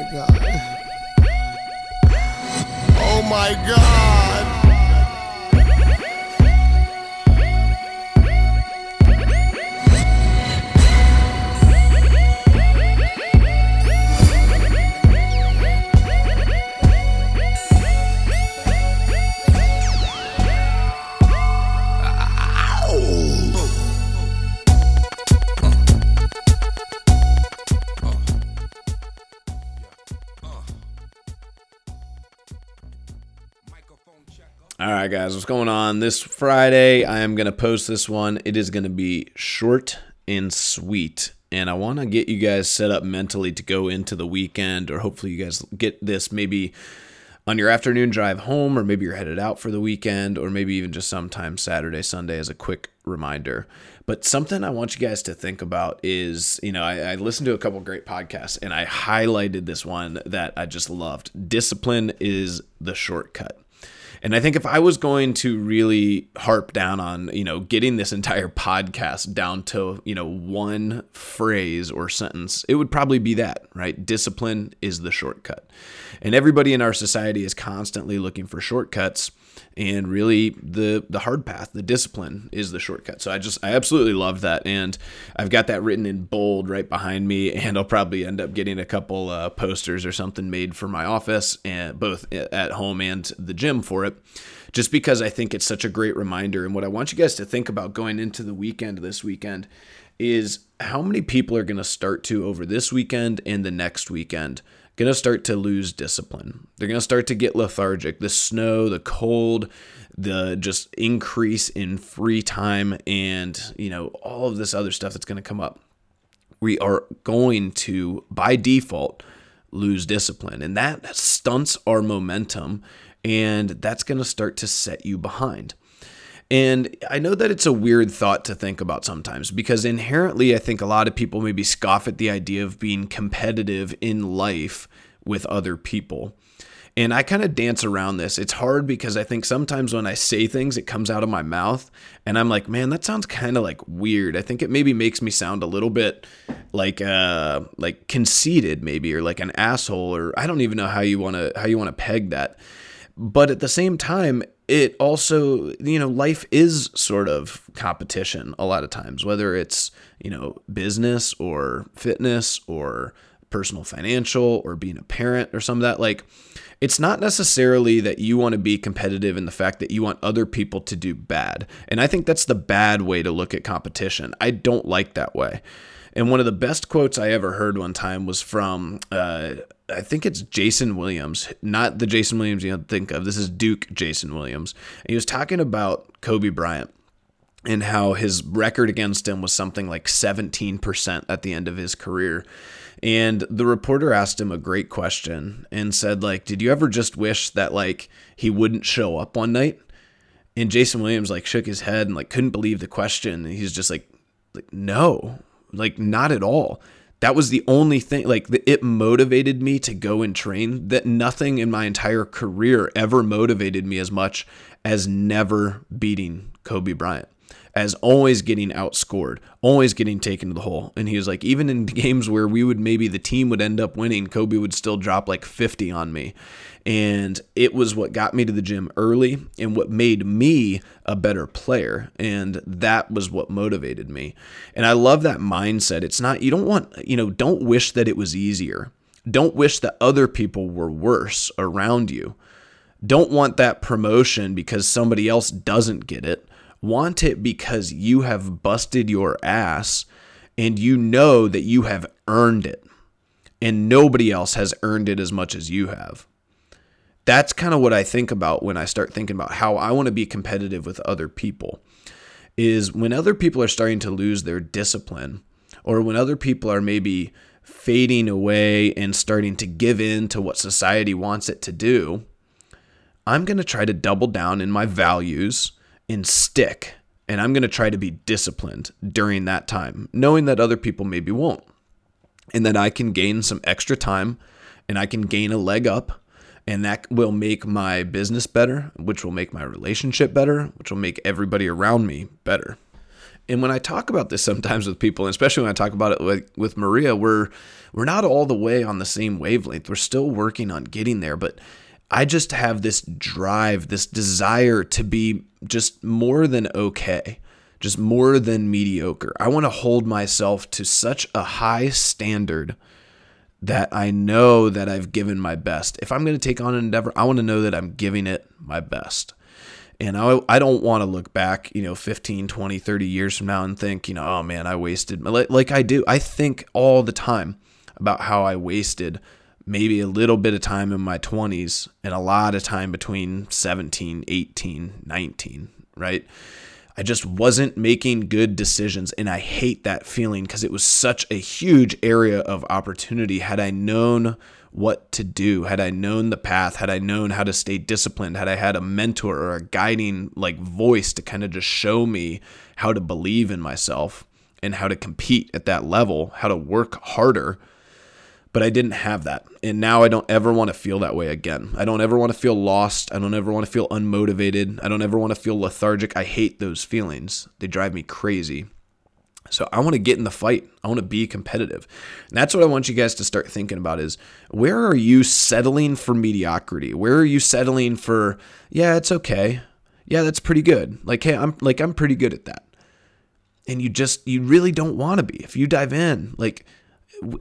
my god. Oh my god. Right, guys, what's going on? This Friday, I am going to post this one. It is going to be short and sweet. And I want to get you guys set up mentally to go into the weekend, or hopefully, you guys get this maybe on your afternoon drive home, or maybe you're headed out for the weekend, or maybe even just sometime Saturday, Sunday as a quick reminder. But something I want you guys to think about is, you know, I, I listened to a couple great podcasts and I highlighted this one that I just loved. Discipline is the shortcut. And I think if I was going to really harp down on, you know, getting this entire podcast down to, you know, one phrase or sentence, it would probably be that, right? Discipline is the shortcut. And everybody in our society is constantly looking for shortcuts and really the the hard path the discipline is the shortcut. So i just i absolutely love that. And i've got that written in bold right behind me and i'll probably end up getting a couple uh, posters or something made for my office and both at home and the gym for it. Just because i think it's such a great reminder. And what i want you guys to think about going into the weekend this weekend is how many people are going to start to over this weekend and the next weekend going to start to lose discipline. They're going to start to get lethargic. The snow, the cold, the just increase in free time and, you know, all of this other stuff that's going to come up. We are going to by default lose discipline and that stunts our momentum and that's going to start to set you behind. And I know that it's a weird thought to think about sometimes because inherently, I think a lot of people maybe scoff at the idea of being competitive in life with other people. And I kind of dance around this. It's hard because I think sometimes when I say things, it comes out of my mouth and I'm like, man, that sounds kind of like weird. I think it maybe makes me sound a little bit like uh like conceited maybe or like an asshole or I don't even know how you want to how you want to peg that. But at the same time, it also, you know, life is sort of competition a lot of times, whether it's, you know, business or fitness or personal financial or being a parent or some of that. Like, it's not necessarily that you want to be competitive in the fact that you want other people to do bad. And I think that's the bad way to look at competition. I don't like that way. And one of the best quotes I ever heard one time was from, uh, I think it's Jason Williams, not the Jason Williams you think of. This is Duke Jason Williams. And he was talking about Kobe Bryant and how his record against him was something like 17% at the end of his career. And the reporter asked him a great question and said like, "Did you ever just wish that like he wouldn't show up one night?" And Jason Williams like shook his head and like couldn't believe the question. And he's just like, like no, like not at all that was the only thing like it motivated me to go and train that nothing in my entire career ever motivated me as much as never beating Kobe Bryant as always getting outscored, always getting taken to the hole. And he was like, even in games where we would maybe the team would end up winning, Kobe would still drop like 50 on me. And it was what got me to the gym early and what made me a better player. And that was what motivated me. And I love that mindset. It's not, you don't want, you know, don't wish that it was easier. Don't wish that other people were worse around you. Don't want that promotion because somebody else doesn't get it want it because you have busted your ass and you know that you have earned it and nobody else has earned it as much as you have. That's kind of what I think about when I start thinking about how I want to be competitive with other people. Is when other people are starting to lose their discipline or when other people are maybe fading away and starting to give in to what society wants it to do, I'm going to try to double down in my values and stick. And I'm going to try to be disciplined during that time, knowing that other people maybe won't. And that I can gain some extra time and I can gain a leg up. And that will make my business better, which will make my relationship better, which will make everybody around me better. And when I talk about this sometimes with people, and especially when I talk about it with, with Maria, we're we're not all the way on the same wavelength. We're still working on getting there, but I just have this drive, this desire to be just more than okay, just more than mediocre. I want to hold myself to such a high standard that I know that I've given my best. If I'm going to take on an endeavor, I want to know that I'm giving it my best. And I, I don't want to look back, you know, 15, 20, 30 years from now and think, you know, oh man, I wasted, like, like I do. I think all the time about how I wasted maybe a little bit of time in my 20s and a lot of time between 17, 18, 19, right? I just wasn't making good decisions. And I hate that feeling because it was such a huge area of opportunity. Had I known what to do, had I known the path, had I known how to stay disciplined, had I had a mentor or a guiding like voice to kind of just show me how to believe in myself and how to compete at that level, how to work harder but I didn't have that. And now I don't ever want to feel that way again. I don't ever want to feel lost. I don't ever want to feel unmotivated. I don't ever want to feel lethargic. I hate those feelings. They drive me crazy. So I want to get in the fight. I want to be competitive. And that's what I want you guys to start thinking about is where are you settling for mediocrity? Where are you settling for yeah, it's okay. Yeah, that's pretty good. Like hey, I'm like I'm pretty good at that. And you just you really don't want to be. If you dive in, like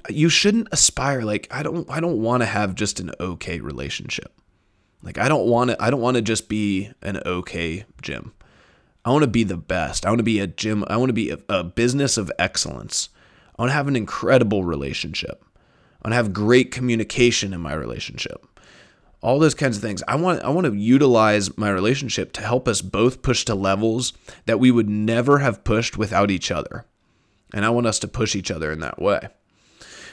you shouldn't aspire like I don't I don't want to have just an okay relationship. Like I don't want to I don't want to just be an okay gym. I want to be the best. I want to be a gym. I want to be a, a business of excellence. I want to have an incredible relationship. I want to have great communication in my relationship. All those kinds of things. I want I want to utilize my relationship to help us both push to levels that we would never have pushed without each other. And I want us to push each other in that way.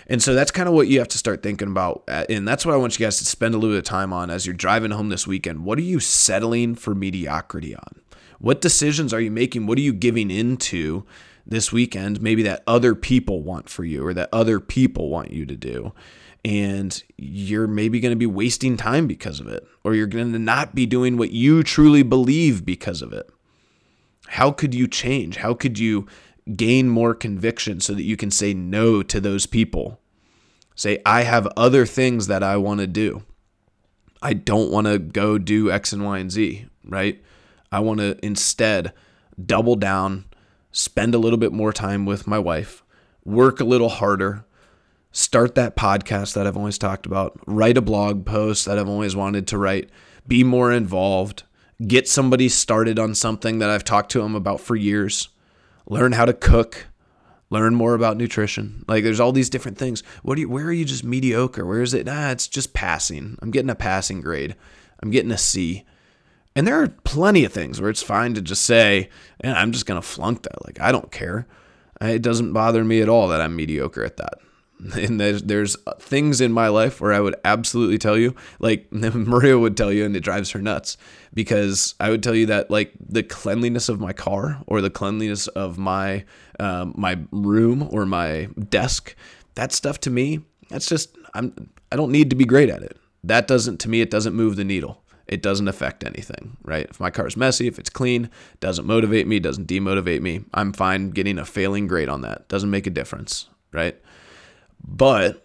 And so that's kind of what you have to start thinking about. Uh, and that's what I want you guys to spend a little bit of time on as you're driving home this weekend. What are you settling for mediocrity on? What decisions are you making? What are you giving into this weekend? Maybe that other people want for you or that other people want you to do. And you're maybe going to be wasting time because of it, or you're going to not be doing what you truly believe because of it. How could you change? How could you gain more conviction so that you can say no to those people. Say, I have other things that I want to do. I don't want to go do X and Y and Z, right? I want to instead double down, spend a little bit more time with my wife, work a little harder, start that podcast that I've always talked about, write a blog post that I've always wanted to write, be more involved, get somebody started on something that I've talked to them about for years learn how to cook, learn more about nutrition. Like there's all these different things. What do you where are you just mediocre? Where is it? Nah, it's just passing. I'm getting a passing grade. I'm getting a C. And there are plenty of things where it's fine to just say, I'm just gonna flunk that. Like I don't care. It doesn't bother me at all that I'm mediocre at that. And there's there's things in my life where I would absolutely tell you, like Maria would tell you, and it drives her nuts because I would tell you that like the cleanliness of my car or the cleanliness of my um, my room or my desk, that stuff to me, that's just I'm I don't need to be great at it. That doesn't to me it doesn't move the needle. It doesn't affect anything, right? If my car's messy, if it's clean, doesn't motivate me, doesn't demotivate me. I'm fine getting a failing grade on that. Doesn't make a difference, right? But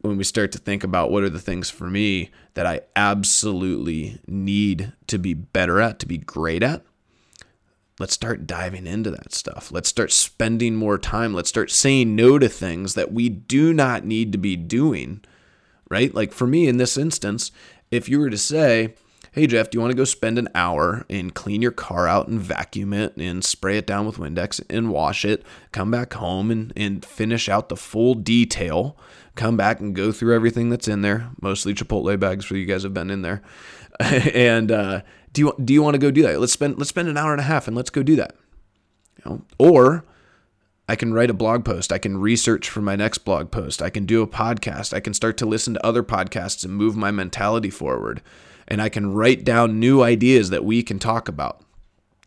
when we start to think about what are the things for me that I absolutely need to be better at, to be great at, let's start diving into that stuff. Let's start spending more time. Let's start saying no to things that we do not need to be doing, right? Like for me in this instance, if you were to say, hey Jeff, do you want to go spend an hour and clean your car out and vacuum it and spray it down with Windex and wash it, come back home and, and finish out the full detail, come back and go through everything that's in there, mostly Chipotle bags for you guys have been in there. and uh, do you do you want to go do that? Let's spend let's spend an hour and a half and let's go do that. You know? Or I can write a blog post. I can research for my next blog post. I can do a podcast. I can start to listen to other podcasts and move my mentality forward and I can write down new ideas that we can talk about.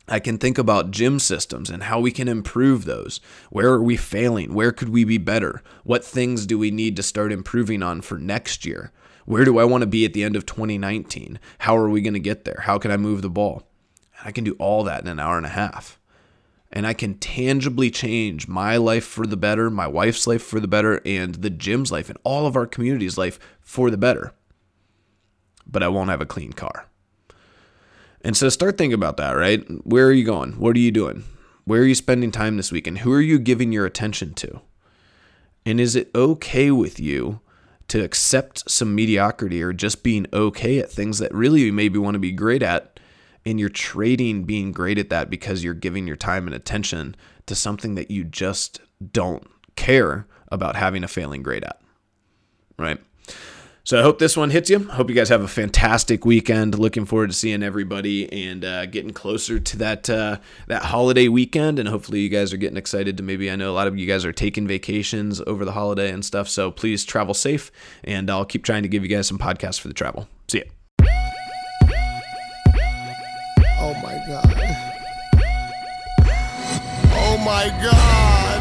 I can think about gym systems and how we can improve those. Where are we failing? Where could we be better? What things do we need to start improving on for next year? Where do I want to be at the end of 2019? How are we going to get there? How can I move the ball? And I can do all that in an hour and a half. and I can tangibly change my life for the better, my wife's life for the better, and the gym's life and all of our community's life for the better. But I won't have a clean car. And so start thinking about that, right? Where are you going? What are you doing? Where are you spending time this weekend? Who are you giving your attention to? And is it okay with you to accept some mediocrity or just being okay at things that really you maybe want to be great at? And you're trading being great at that because you're giving your time and attention to something that you just don't care about having a failing grade at. Right? So I hope this one hits you. Hope you guys have a fantastic weekend. Looking forward to seeing everybody and uh, getting closer to that uh, that holiday weekend. And hopefully you guys are getting excited to maybe. I know a lot of you guys are taking vacations over the holiday and stuff. So please travel safe. And I'll keep trying to give you guys some podcasts for the travel. See ya. Oh my god. Oh my god.